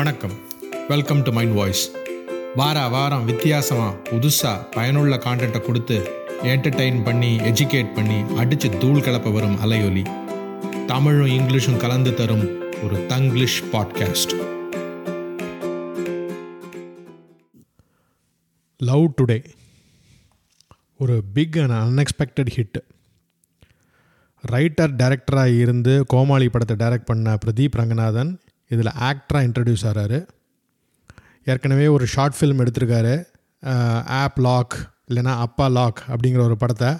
வணக்கம். Welcome to mind voice வார வாரம் வித்தியாசமாக புதுசாக பயனுள்ள கான்டென்ட்டை கொடுத்து என்டர்டெயின் பண்ணி எஜுகேட் பண்ணி அடித்து தூள் கிளப்ப வரும் அலையொலி. தமிழும் இங்கிலீஷும் கலந்து தரும் ஒரு தங்கிலீஷ் பாட்காஸ்ட் லவ் டுடே ஒரு big and unexpected hit writer டைரக்டராக இருந்து கோமாளி படத்தை டைரக்ட் பண்ண பிரதீப் ரங்கநாதன் இதில் ஆக்டராக இன்ட்ரடியூஸ் ஆகிறாரு ஏற்கனவே ஒரு ஷார்ட் ஃபிலிம் எடுத்திருக்காரு. ஆப் லாக் இல்லைனா அப்பா லாக் அப்படிங்கிற ஒரு படத்தை.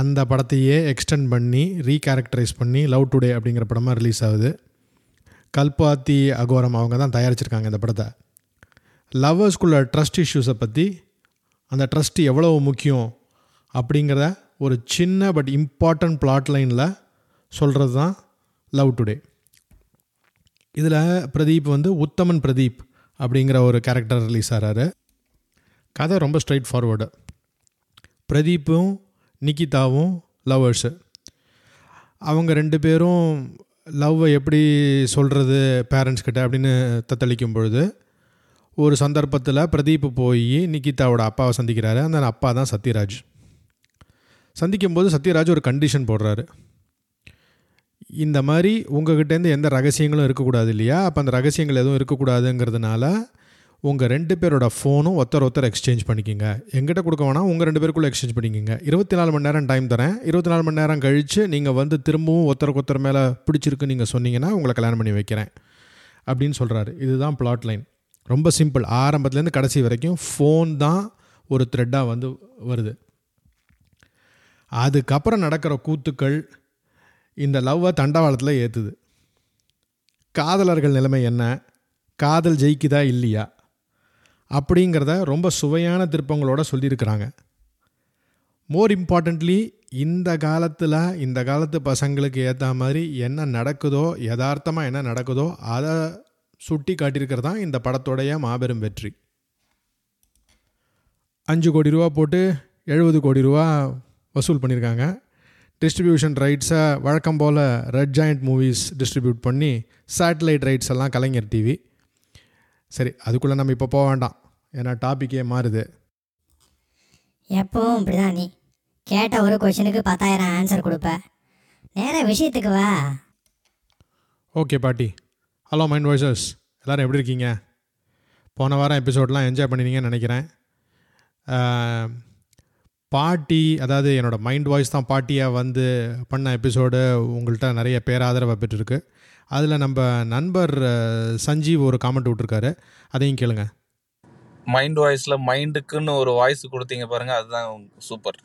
அந்த படத்தையே எக்ஸ்டெண்ட் பண்ணி ரீகேரக்டரைஸ் பண்ணி லவ் டுடே அப்படிங்கிற படமாக ரிலீஸ் ஆகுது. கல்பாத்தி அகோரம் அவங்க தான் தயாரிச்சிருக்காங்க இந்த படத்தை. லவ்வர்ஸ்குள்ள ட்ரஸ்ட் இஷ்யூஸை பற்றி அந்த ட்ரஸ்ட் எவ்வளோ முக்கியம் அப்படிங்கிறத ஒரு சின்ன பட் இம்பார்ட்டண்ட் பிளாட் லைனில் சொல்கிறது தான் லவ் டுடே இதில் பிரதீப் வந்து உத்தமன் பிரதீப் அப்படிங்கிற ஒரு கேரக்டர் ரிலீஸ் ஆகிறாரு கதை ரொம்ப ஸ்ட்ரைட் ஃபார்வர்டு பிரதீப்பும் நிக்கிதாவும் லவ்வர்ஸு அவங்க ரெண்டு பேரும் லவ்வை எப்படி சொல்கிறது பேரண்ட்ஸ் கிட்ட அப்படின்னு தத்தளிக்கும் பொழுது ஒரு சந்தர்ப்பத்தில் பிரதீப் போய் நிக்கிதாவோட அப்பாவை சந்திக்கிறாரு. அந்த அப்பா தான் சத்யராஜ். சந்திக்கும் போது சத்யராஜ் ஒரு கண்டிஷன் போடுறாரு. இந்த மாதிரி உங்ககிட்டேருந்து எந்த ரகசியங்களும் இருக்கக்கூடாது இல்லையா? அப்போ அந்த ரகசியங்கள் எதுவும் இருக்கக்கூடாதுங்கிறதுனால உங்கள் ரெண்டு பேரோட ஃபோனும் ஒருத்தர் ஒருத்தர் எக்ஸ்சேஞ்ச் பண்ணிக்கிங்க. எங்கிட்ட கொடுக்க வேணாம் உங்கள் ரெண்டு பேருக்குள்ளே எக்ஸ்சேஞ்ச் பண்ணிக்கிங்க. இருபத்தி நாலு மணி நேரம் டைம் தரேன். இருபத்தி நாலு மணி நேரம் கழித்து நீங்கள் வந்து திரும்பவும் ஒருத்தருக்கு ஒருத்தர் மேலே பிடிச்சிருக்கு நீங்கள் சொன்னீங்கன்னா உங்களை கல்யாணம் பண்ணி வைக்கிறேன். அப்படின்னு சொல்கிறாரு இதுதான் பிளாட் லைன் ரொம்ப சிம்பிள் ஆரம்பத்துலேருந்து கடைசி வரைக்கும் ஃபோன் தான் ஒரு த்ரெட்டாக வந்து வருது. அதுக்கப்புறம் நடக்கிற கூத்துக்கள் இந்த லவ்வை தண்டவாளத்தில் ஏற்றுது காதலர்கள் நிலைமை என்ன? காதல் ஜெயிக்குதா இல்லையா? அப்படிங்கிறத ரொம்ப சுவையான திருப்பங்களோட சொல்லியிருக்கிறாங்க. மோர் இம்பார்ட்டண்ட்லி இந்த காலத்தில் இந்த காலத்து பசங்களுக்கு ஏற்ற மாதிரி என்ன நடக்குதோ யதார்த்தமாக என்ன நடக்குதோ அதை சுட்டி காட்டியிருக்கிறது தான் இந்த படத்தோடைய மாபெரும் வெற்றி. அஞ்சு கோடி ரூபா போட்டு எழுபது கோடி ரூபா வசூல் பண்ணியிருக்காங்க. டிஸ்ட்ரிபியூஷன் ரைட்ஸை வழக்கம் போல் ரெட் ஜாயிண்ட் மூவிஸ் டிஸ்ட்ரிபியூட் பண்ணி சேட்டலைட் ரைட்ஸ் எல்லாம் கலைஞர் டிவி சரி அதுக்குள்ளே நம்ம இப்போ போக வேண்டாம். ஏன்னா டாப்பிக்கே மாறுது. எப்பவும் இப்படிதான் நீ கேட்ட ஒரு கொஷனுக்கு பத்தாயிரம் ஆன்சர் கொடுப்ப. நேராக விஷயத்துக்கு வா. ஓகே பாட்டி. ஹலோ மைண்ட் வாய்ஸஸ் எல்லோரும் எப்படி இருக்கீங்க? போன வாரம் எபிசோட்லாம் என்ஜாய் பண்ணினீங்கன்னு நினைக்கிறேன். பாட்டி அதாவது என்னோடய மைண்ட் வாய்ஸ் தான் பாட்டியாக வந்து பண்ண எபிசோடு உங்கள்கிட்ட நிறைய பேராதரவை பெற்றிருக்கு. அதில் நம்ம நண்பர் சஞ்சீவ் ஒரு காமெண்ட் விட்ருக்காரு அதையும் கேளுங்க. மைண்ட் வாய்ஸில் மைண்டுக்குன்னு ஒரு வாய்ஸ் கொடுத்தீங்க பாருங்க அதுதான் super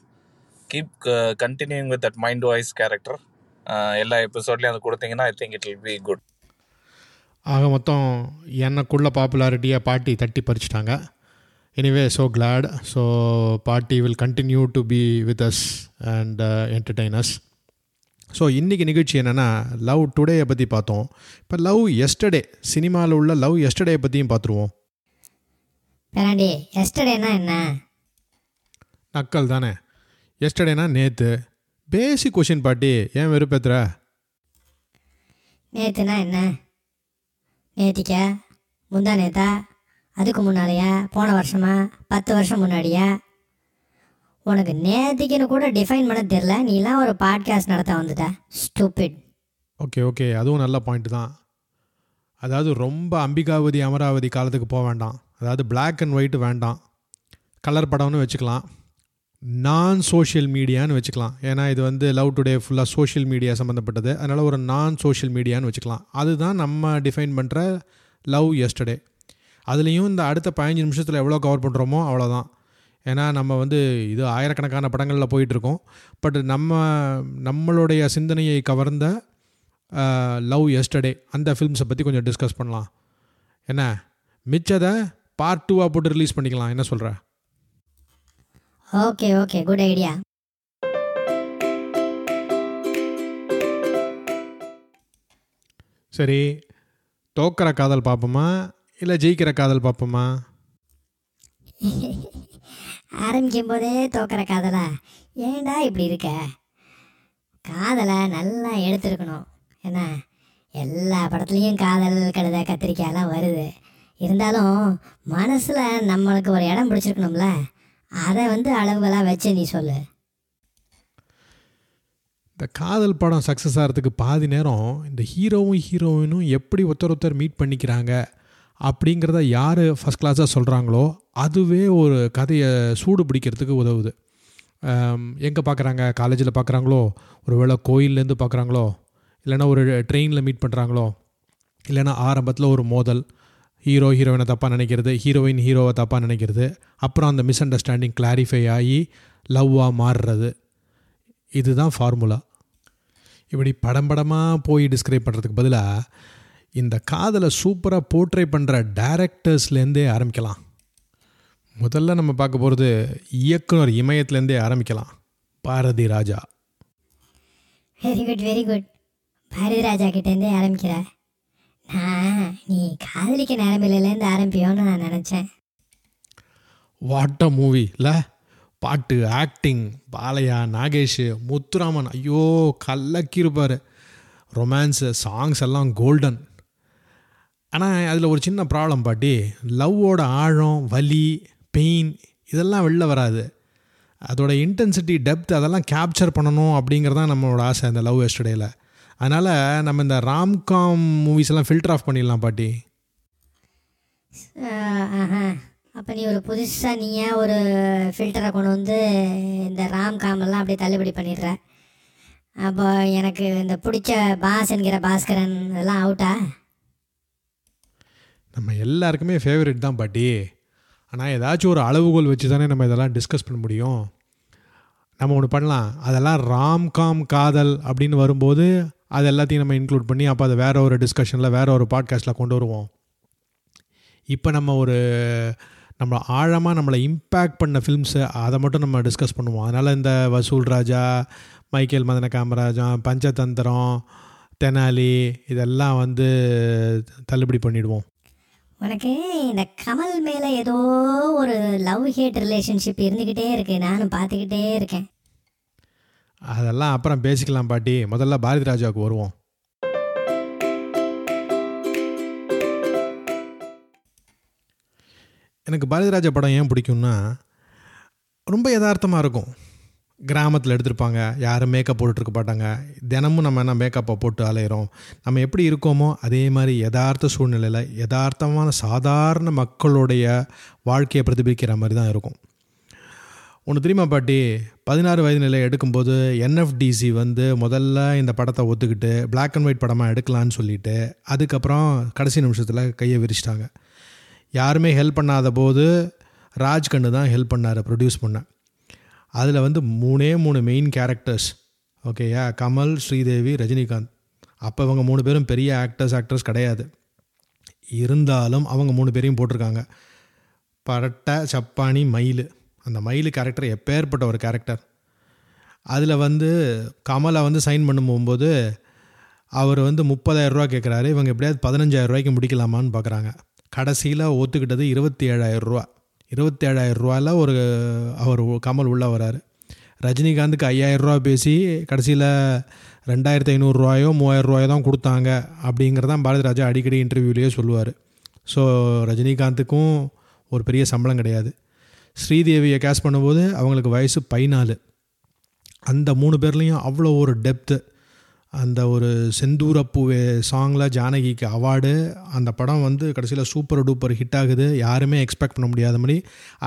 keep continuing with that mind voice character எல்லா எபிசோட்லையும் அது கொடுத்தீங்கன்னா I think it will be good ஆக மொத்தம் எனக்குள்ள பாப்புலாரிட்டியை பாட்டி தட்டி பறிச்சிட்டாங்க. எனிவே ஸோ கிளாட் ஸோ பாட்டி will continue to be with us and entertains so இன்றைக்கி நிகழ்ச்சி என்னென்னா லவ் டுடேயை பற்றி பார்த்தோம். இப்போ லவ் எஸ்டர்டே சினிமாவில் உள்ள லவ் எஸ்டர்டே பற்றியும் பார்த்துருவோம். எஸ்டர்டேனா என்ன? நக்கல் தானே எஸ்டர்டேனா நேற்று பேசிக் கொஷின் பாட்டி ஏன் வெறுப்பேத்துற? நேத்துனா என்ன? நேத்திக்கா? முந்தா நேத்தா? அதுக்கு முன்னாலேயா? போன வருஷமா? பத்து வருஷம் முன்னாடியா? உனக்கு நேத்திக்குன்னு கூட டிஃபைன் பண்ண தெரில நீலாம் ஒரு பாட்காஸ்ட் நடத்த வந்துட்ட. ஸ்டூபிட் ஓகே ஓகே அதுவும் நல்ல பாயிண்ட் தான். அதாவது ரொம்ப அம்பிகாவதி அமராவதி காலத்துக்கு போக வேண்டாம். அதாவது பிளாக் அண்ட் ஒயிட் வேண்டாம். கலர் படம்னு வச்சுக்கலாம். நான் சோஷியல் மீடியான்னு வச்சுக்கலாம். ஏன்னா இது வந்து லவ் டுடே ஃபுல்லாக சோஷியல் மீடியா சம்மந்தப்பட்டது அதனால் ஒரு நான் சோஷியல் மீடியான்னு வச்சுக்கலாம். அதுதான் நம்ம டிஃபைன் பண்ணுற லவ் எஸ்டர்டே அதுலேயும் இந்த அடுத்த பதினஞ்சு நிமிஷத்தில் எவ்வளோ கவர் பண்ணுறோமோ அவ்வளோதான் ஏன்னா நம்ம வந்து இது ஆயிரக்கணக்கான படங்களில் போயிட்டுருக்கோம். பட் நம்ம நம்மளுடைய சிந்தனையை கவர்ந்த லவ் எஸ்டர்டே அந்த ஃபிலிம்ஸை பற்றி கொஞ்சம் டிஸ்கஸ் பண்ணலாம். என்ன? மிச்சதை பார்ட் டூவாக போட்டு ரிலீஸ் பண்ணிக்கலாம். என்ன சொல்கிற ஓகே ஓகே குட் ஐடியா சரி. தோக்கிற காதல் பார்ப்போமா இல்லை ஜெயிக்கிற காதல் பார்ப்போமா ஆரம்பிக்கும் போதே தோக்கிற காதலா? ஏன்டா இப்படி இருக்க? காதலை நல்லா எடுத்திருக்கணும். என்ன எல்லா படத்துலேயும் காதல் கழுத கத்திரிக்காயெல்லாம் வருது. இருந்தாலும் மனசில் நம்மளுக்கு ஒரு இடம் பிடிச்சிருக்கணும்ல? அதை வந்து அளவுகளாக வச்சு நீ சொல்லு. இந்த காதல் படம் சக்ஸஸ் ஆகிறதுக்கு பாதி நேரம் இந்த ஹீரோவும் ஹீரோயினும் எப்படி ஒருத்தர் ஒருத்தர் மீட் பண்ணிக்கிறாங்க? அப்படிங்கிறத யார் ஃபஸ்ட் கிளாஸாக சொல்கிறாங்களோ அதுவே ஒரு கதையை சூடு பிடிக்கிறதுக்கு உதவுது. எங்கே பார்க்குறாங்க காலேஜில் பார்க்குறாங்களோ ஒரு வேளை கோயில்லேருந்து பார்க்குறாங்களோ இல்லைன்னா ஒரு ட்ரெயினில் மீட் பண்ணுறாங்களோ இல்லைன்னா ஆரம்பத்தில் ஒரு மோதல். ஹீரோ ஹீரோயினை தப்பாக நினைக்கிறது ஹீரோயின் ஹீரோவை தப்பாக நினைக்கிறது. அப்புறம் அந்த மிஸ் அண்டர்ஸ்டாண்டிங் கிளாரிஃபை ஆகி லவ்வாக மாறுறது. இதுதான் ஃபார்முலா இப்படி படம் படமாக போய் டிஸ்கிரைப் பண்ணுறதுக்கு பதிலாக இந்த காதலை சூப்பராக போர்ட்ரே பண்ணுற டேரக்டர்ஸ்லேருந்தே ஆரம்பிக்கலாம். முதல்ல நம்ம பார்க்க போகிறது இயக்குனர் இமயத்துலேருந்தே ஆரம்பிக்கலாம். Bharathi Raja. Very good very good Bharathi Raja கிட்டேருந்தே ஆரம்பிக்கிற. நான் நீ காதலிக்க நேரமில்லேருந்து ஆரம்பியோன்னு நான் நினச்சேன். வாட் அ மூவி இல்லை பாட்டு ஆக்டிங் பாலையா நாகேஷ் முத்துராமன். ஐயோ கல்லக்கிருப்பார் ரொமான்ஸு சாங்ஸ் எல்லாம் கோல்டன் ஆனால் அதில் ஒரு சின்ன ப்ராப்ளம் பாட்டி. லவ்வோட ஆழம் வலி பெயின் இதெல்லாம் வெளில வராது. அதோட இன்டென்சிட்டி டெப்த் அதெல்லாம் கேப்சர் பண்ணணும் அப்படிங்கிறது தான் நம்மளோட ஆசை இந்த லவ் எஸ்டடேயில் அதனால் நம்ம இந்த ராம்காம் மூவிஸ் எல்லாம் ஃபில்டர் ஆஃப் பண்ணிடலாம் பாட்டி. அப்போ நீ ஒரு புதுசாக நீயே ஒரு ஃபில்டரை கொண்டு வந்து இந்த ராம் காமெல்லாம் அப்படியே தள்ளுபடி பண்ணிடுற? அப்போ எனக்கு இந்த பிடிச்ச பாஸ் என்கிற பாஸ்கரன் இதெல்லாம் அவுட்டா நம்ம எல்லாருக்குமே ஃபேவரட் தான் பாட்டி ஆனால் ஏதாச்சும் ஒரு அளவுகோல் வச்சு தானே நம்ம இதெல்லாம் டிஸ்கஸ் பண்ண முடியும். நம்ம ஒன்று பண்ணலாம். அதெல்லாம் ராம் காம் காதல் அப்படின்னு வரும்போது அது எல்லாத்தையும் நம்ம இன்க்ளூட் பண்ணி அப்போ அதை வேற ஒரு டிஸ்கஷனில் வேற ஒரு பாட்காஸ்ட்டில் கொண்டு வருவோம். இப்போ நம்ம ஒரு நம்ம ஆழமாக நம்மளை இம்பேக்ட் பண்ண ஃபில்ம்ஸு அதை மட்டும் நம்ம டிஸ்கஸ் பண்ணுவோம். அதனால் இந்த வசூல் ராஜா மைக்கேல் மதன காமராஜா பஞ்சதந்திரம் தெனாலி இதெல்லாம் வந்து தள்ளுபடி பண்ணிவிடுவோம் உனக்கு இந்த கமல் மேலே ஏதோ ஒரு லவ் ஹேட் ரிலேஷன்ஷிப் இருந்துக்கிட்டே இருக்கு. நானும் பார்த்துக்கிட்டே இருக்கேன். அதெல்லாம் அப்புறம் பேசிக்கலாம் பாட்டி. முதல்ல பாரதி ராஜாவுக்கு வருவோம். எனக்கு பாரதிராஜா படம் ஏன் பிடிக்கும்னா ரொம்ப யதார்த்தமாக இருக்கும். கிராமத்தில் எடுத்திருப்பாங்க. யாரும் மேக்கப் போட்டுருக்க மாட்டாங்க. தினமும் நம்ம என்ன மேக்கப்பை போட்டு அலையிறோம். நம்ம எப்படி இருக்கோமோ அதே மாதிரி யதார்த்த சூழ்நிலையில் யதார்த்தமான சாதாரண மக்களுடைய வாழ்க்கையை பிரதிபலிக்கிற மாதிரி தான் இருக்கும். ஒன்று தெரியுமா பாட்டி? பதினாறு வயது நிலை எடுக்கும்போது என்எஃப்டிசி வந்து முதல்ல இந்த படத்தை ஒத்துக்கிட்டு பிளாக் அண்ட் ஒயிட் படமாக எடுக்கலான்னு சொல்லிட்டு அதுக்கப்புறம் கடைசி நிமிஷத்தில் கையை விரிச்சிட்டாங்க. யாருமே ஹெல்ப் பண்ணாத போது ராஜ்கண்டு தான் ஹெல்ப் பண்ணார் ப்ரொடியூஸ் பண்ண. அதில் வந்து மூணே மூணு மெயின் கேரக்டர்ஸ் ஓகேயா கமல் ஸ்ரீதேவி ரஜினிகாந்த் அப்போ இவங்க மூணு பேரும் பெரிய ஆக்டர்ஸ் ஆக்டர்ஸ் கிடையாது. இருந்தாலும் அவங்க மூணு பேரையும் போட்டிருக்காங்க. பரட்டை சப்பானி மயில். அந்த மயில் கேரக்டர் எப்பேற்பட்ட ஒரு கேரக்டர் அதில் வந்து கமலை வந்து சைன் பண்ண போகும்போது அவர் வந்து முப்பதாயிரரூவா கேட்குறாரு இவங்க எப்படியாவது பதினஞ்சாயிரம் ரூபாய்க்கு முடிக்கலாமான்னு பார்க்குறாங்க கடைசியில் ஒத்துக்கிட்டது இருபத்தி ஏழாயிரரூவா இருபத்தி ரூபாயில் ஒரு அவர் கமல் உள்ளே வராரு. ரஜினிகாந்துக்கு ஐயாயிரரூவா பேசி கடைசியில் ரெண்டாயிரத்தி ஐநூறுரூவாயோ மூவாயிரரூவாயோ தான் கொடுத்தாங்க அப்படிங்கிறதான் பாரதி ராஜா அடிக்கடி இன்டர்வியூலேயே சொல்லுவார். ஸோ ரஜினிகாந்துக்கும் ஒரு பெரிய சம்பளம் கிடையாது. ஸ்ரீதேவியை கேஸ் பண்ணும்போது அவங்களுக்கு வயசு பதினாலு. அந்த மூணு பேர்லேயும் அவ்வளோ ஒரு டெப்த்து அந்த ஒரு செந்தூரப்பூவே சாங்கில் ஜானகிக்கு அவார்டு. அந்த படம் வந்து கடைசியில் சூப்பர் டூப்பர் ஹிட் ஆகுது. யாருமே எக்ஸ்பெக்ட் பண்ண முடியாத மாதிரி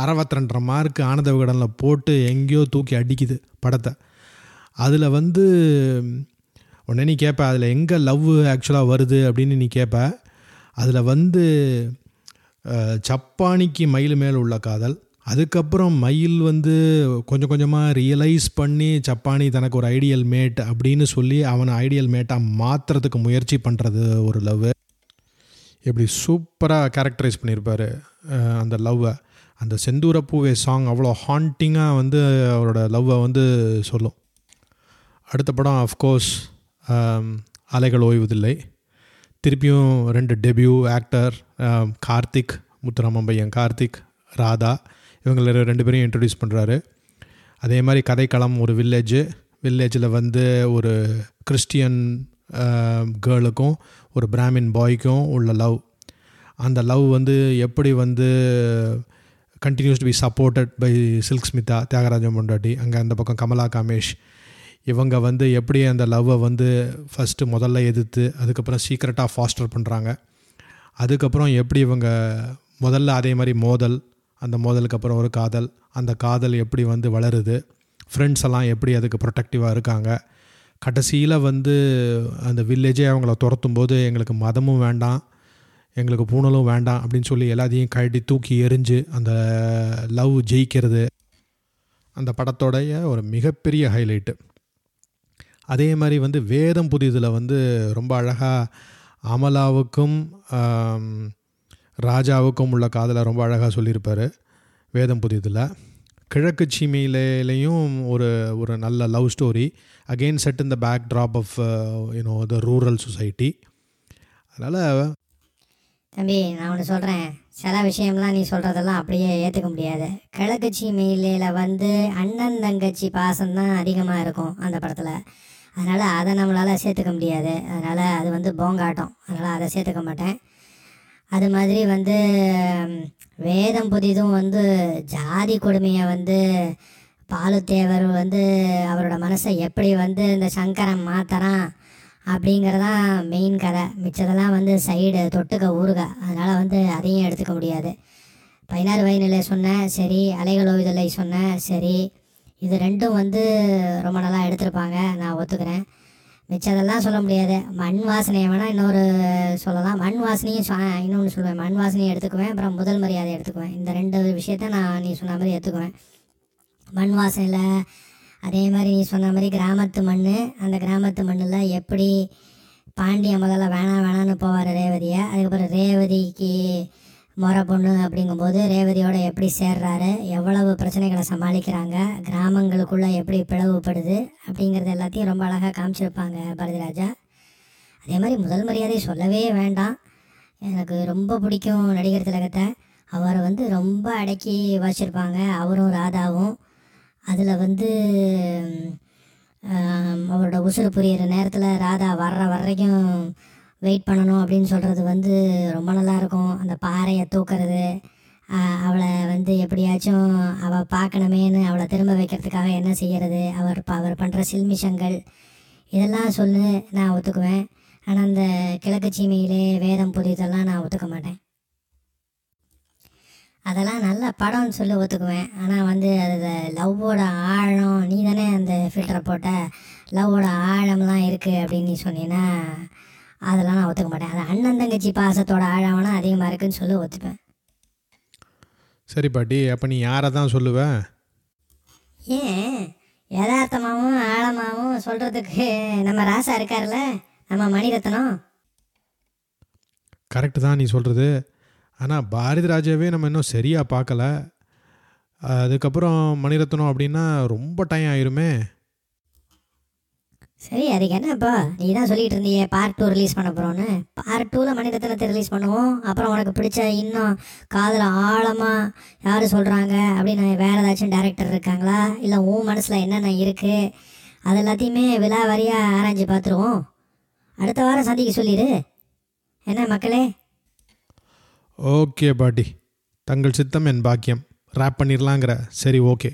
அறுபத்திரெண்டரை மார்க் ஆனந்த விகடனில் போட்டு எங்கேயோ தூக்கி அடிக்குது படத்தை. அதில் வந்து உடனே நீ கேட்ப அதில் எங்கே லவ் ஆக்சுவலாக வருது அப்படின்னு நீ கேட்ப அதில் வந்து சப்பானிக்கு மயில் மேல் உள்ள காதல் அதுக்கப்புறம் மயில் வந்து கொஞ்சம் கொஞ்சமாக ரியலைஸ் பண்ணி சப்பானி தனக்கு ஒரு ஐடியல் மேட் அப்படின்னு சொல்லி அவனை ஐடியல் மேட்டாக மாற்றுறதுக்கு முயற்சி பண்ணுறது ஒரு லவ் எப்படி சூப்பராக கேரக்டரைஸ் பண்ணியிருப்பார் அந்த லவ்வை அந்த செந்தூரப்பூவே சாங் அவ்வளோ ஹாண்டிங்காக வந்து அவரோட லவ்வை வந்து சொல்லும். அடுத்த படம் அஃப்கோர்ஸ் அலைகள் ஓய்வதில்லை. திருப்பியும் ரெண்டு டெபியூ ஆக்டர் கார்த்திக் முத்துராமன் பையன் கார்த்திக் ராதா. இவங்களை ரெண்டு பேரையும் இன்ட்ரடியூஸ் பண்ணுறாரு அதே மாதிரி கதைக்களம் ஒரு வில்லேஜு வில்லேஜில் வந்து ஒரு கிறிஸ்டியன் கேர்ளுக்கும் ஒரு பிராமின் பாய்க்கும் உள்ள லவ் அந்த லவ் வந்து எப்படி வந்து continues to be supported by Silk Smitha Thiagarajan பொண்டாட்டி அங்கே அந்த பக்கம் கமலா காமேஷ் இவங்க வந்து எப்படி அந்த லவ்வை வந்து ஃபஸ்ட்டு முதல்ல எதிர்த்து அதுக்கப்புறம் சீக்ரெட்டாக ஃபாஸ்டர் பண்ணுறாங்க அதுக்கப்புறம் எப்படி இவங்க முதல்ல அதே மாதிரி மோதல் அந்த மோதலுக்கு அப்புறம் ஒரு காதல். அந்த காதல் எப்படி வந்து வளருது? ஃப்ரெண்ட்ஸ் எல்லாம் எப்படி அதுக்கு ப்ரொடெக்டிவாக இருக்காங்க? கடைசியில் வந்து அந்த வில்லேஜே அவங்கள துரத்தும் போது எங்களுக்கு மதமும் வேண்டாம் எங்களுக்கு பூணலும் வேண்டாம் அப்படின்னு சொல்லி எல்லாத்தையும் கழட்டி தூக்கி எரிஞ்சு அந்த லவ் ஜெயிக்கிறது. அந்த படத்தோடைய ஒரு மிகப்பெரிய ஹைலைட்டு அதே மாதிரி வந்து வேதம் புதிதில் வந்து ரொம்ப அழகாக அமலாவுக்கும் ராஜாவுக்கும் உள்ள காதலை ரொம்ப அழகாக சொல்லியிருப்பார் வேதம் புதியதில். கிழக்கு சீமையிலேயும் ஒரு ஒரு நல்ல love story again set in the backdrop of you know the rural society அதனால் தம்பி நான் ஒன்று சொல்கிறேன் சில விஷயம்லாம் நீ சொல்கிறதெல்லாம் அப்படியே ஏற்றுக்க முடியாது. கிழக்கு சீமையில வந்து அண்ணன் தங்கச்சி பாசம்தான் அதிகமாக இருக்கும் அந்த படத்தில். அதனால் அதை நம்மளால் சேர்த்துக்க முடியாது. அதனால் அது வந்து போங்காட்டம். அதனால் அதை சேர்த்துக்க மாட்டேன். அது மாதிரி வந்து வேதம் புதிதும் வந்து ஜாதி கொடுமையை வந்து பாலுத்தேவர் வந்து அவரோட மனசை எப்படி வந்து இந்த சங்கரன் மாத்தறான் அப்படிங்கிறதான் மெயின் கதை. மிச்சதெல்லாம் வந்து சைடு தொட்டுக்க ஊறுக. அதனால் வந்து அதையும் எடுத்துக்க முடியாது. பதினாறு வயநிலை சொன்னேன் சரி அலைகளோ ஓய்தலை சொன்னேன் சரி இது ரெண்டும் வந்து ரொம்ப நல்லா எடுத்திருப்பாங்க. நான் ஒத்துக்கிறேன். மிச்சதெல்லாம் சொல்ல முடியாது. மண் வாசனையை வேணால் இன்னொரு சொல்லலாம். மண் வாசனையும் இன்னொன்று சொல்லுவேன். மண் வாசனையும் எடுத்துக்குவேன். அப்புறம் முதல் மரியாதை எடுத்துக்குவேன். இந்த ரெண்டு விஷயத்த நான் நீ சொன்ன மாதிரி எடுத்துக்குவேன் மண் வாசனையில் அதே மாதிரி நீ சொன்ன மாதிரி கிராமத்து மண் அந்த கிராமத்து மண்ணில் எப்படி பாண்டிய முதல்ல வேணாம் வேணான்னு போவார் ரேவதியை. அதுக்கப்புறம் ரேவதிக்கு முறை பொண்ணு அப்படிங்கும்போது ரேவதியோட எப்படி சேர்றாரு எவ்வளவு பிரச்சனைகளை சமாளிக்கிறாங்க கிராமங்களுக்குள்ளே எப்படி பிளவுபடுது அப்படிங்கிறது எல்லாத்தையும் ரொம்ப அழகாக காமிச்சிருப்பாங்க பாரதிராஜா. அதே மாதிரி முதல் மரியாதை சொல்லவே வேண்டாம். எனக்கு ரொம்ப பிடிக்கும் நடிகர் திலகத்தை. அவரை வந்து ரொம்ப அடக்கி வச்சிருப்பாங்க அவரும் ராதாவும். அதில் வந்து அவரோட உசுறு புரியிற நேரத்தில் ராதா வர்ற வரைக்கும் வெயிட் பண்ணணும் அப்படின்னு சொல்கிறது வந்து ரொம்ப நல்லா இருக்கும். அந்த பாறையை தூக்குறது அவளை வந்து எப்படியாச்சும் அவள் பார்க்கணுமேனு அவளை திரும்ப வைக்கிறதுக்காக என்ன செய்கிறது அவர் ப- அவர் பண்ணுற சில்மிஷங்கள் இதெல்லாம் சொல்லு நான் ஒத்துக்குவேன். ஆனால் அந்த கிழக்கு சீமையிலே வேதம் புதிதெல்லாம் நான் ஒத்துக்க மாட்டேன். அதெல்லாம் நல்ல படம்னு சொல்லி ஒத்துக்குவேன். ஆனால் வந்து அது லவ்வோட ஆழம் நீ தானே அந்த ஃபில்டரை போட்ட லவ்வோட ஆழம்லாம் இருக்குது அப்படின்னு நீ சொன்னீங்கன்னா அதெல்லாம் நான் ஒத்துக்க மாட்டேன். அது அண்ணன் தங்கச்சி பாசத்தோட ஆழம்னா அதிகமாக இருக்குன்னு சொல்லி ஒத்துப்பேன். சரி பாட்டி அப்போ நீ யாரை தான் சொல்லுவ? ஏன்? யதார்த்தமாகவும் ஆழமாகவும் சொல்கிறதுக்கு நம்ம ராசா இருக்கார்ல நம்ம மணிரத்னம். கரெக்டு தான் நீ சொல்கிறது ஆனால் பாரதி ராஜாவே நம்ம இன்னும் சரியாக பார்க்கல. அதுக்கப்புறம் மணிரத்னம் அப்படின்னா ரொம்ப டைம் ஆயிருமே. சரி அதுக்கு என்னப்பா நீ தான் சொல்லிட்டு இருந்தியே பார்ட் டூ ரிலீஸ் பண்ண போகிறோன்னு பார்ட் டூவில் மணிரத்னத்தை ரிலீஸ் பண்ணுவோம். அப்புறம் உனக்கு பிடிச்ச இன்னும் காதில் ஆழமாக யார் சொல்கிறாங்க அப்படின்னு வேறு ஏதாச்சும் டேரக்டர் இருக்காங்களா? இல்லை உன் மனசில் என்னென்ன இருக்குது அது எல்லாத்தையுமே விழா வாரியாக ஆராய்ஞ்சு பார்த்துருவோம். அடுத்த வாரம் சந்திக்க சொல்லிடு. என்ன மக்களே? ஓகே பாட்டி. தங்கள் சித்தம் என் பாக்கியம். ரேப் பண்ணிடலாங்கிற. சரி ஓகே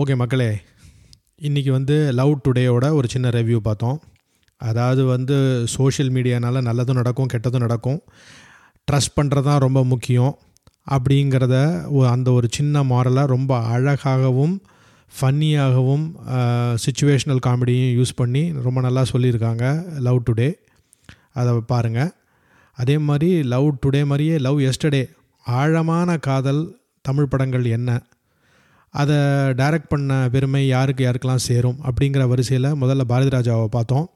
ஓகே மக்களே. இன்றைக்கி வந்து லவ் டுடேயோட ஒரு சின்ன ரிவ்யூ பார்த்தோம். அதாவது வந்து சோஷியல் மீடியானால் நல்லதும் நடக்கும் கெட்டதும் நடக்கும். ட்ரஸ்ட் பண்ணுறது தான் ரொம்ப முக்கியம். அப்படிங்கிறத அந்த ஒரு சின்ன மாரலாக ரொம்ப அழகாகவும் ஃபன்னியாகவும் சுச்சுவேஷ்னல் காமெடியும் யூஸ் பண்ணி ரொம்ப நல்லா சொல்லியிருக்காங்க லவ் டுடே அதை பாருங்கள் அதே மாதிரி லவ் டுடே மாதிரியே லவ் எஸ்டர்டே ஆழமான காதல் தமிழ் படங்கள் என்ன? அதை டைரக்ட் பண்ண பெருமை யாருக்கு யாருக்கெல்லாம் சேரும் அப்படிங்கிற வரிசையில் முதல்ல பாரதி ராஜாவை பார்த்தோம்.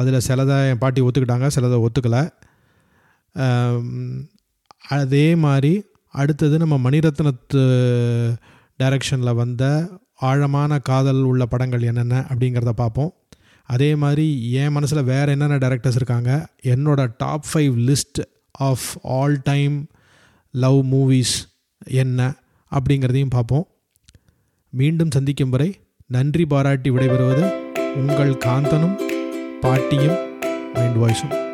அதில் சிலதை என் பாட்டி ஒத்துக்கிட்டாங்க சிலதை ஒத்துக்கலை. அதே மாதிரி அடுத்தது நம்ம மணிரத்னத்து டைரக்ஷனில் வந்த ஆழமான காதல் உள்ள படங்கள் என்னென்ன அப்படிங்கிறத பார்ப்போம். அதே மாதிரி என் மனசில் வேறு என்னென்ன டேரக்டர்ஸ் இருக்காங்க என்னோட top five list of all time love movies என்ன அப்படிங்கிறதையும் பார்ப்போம். மீண்டும் சந்திக்கும் வரை நன்றி பாராட்டி விடைபெறுவது உங்கள் காந்தனும் பாட்டியும் மைண்ட் வாய்ஸும்.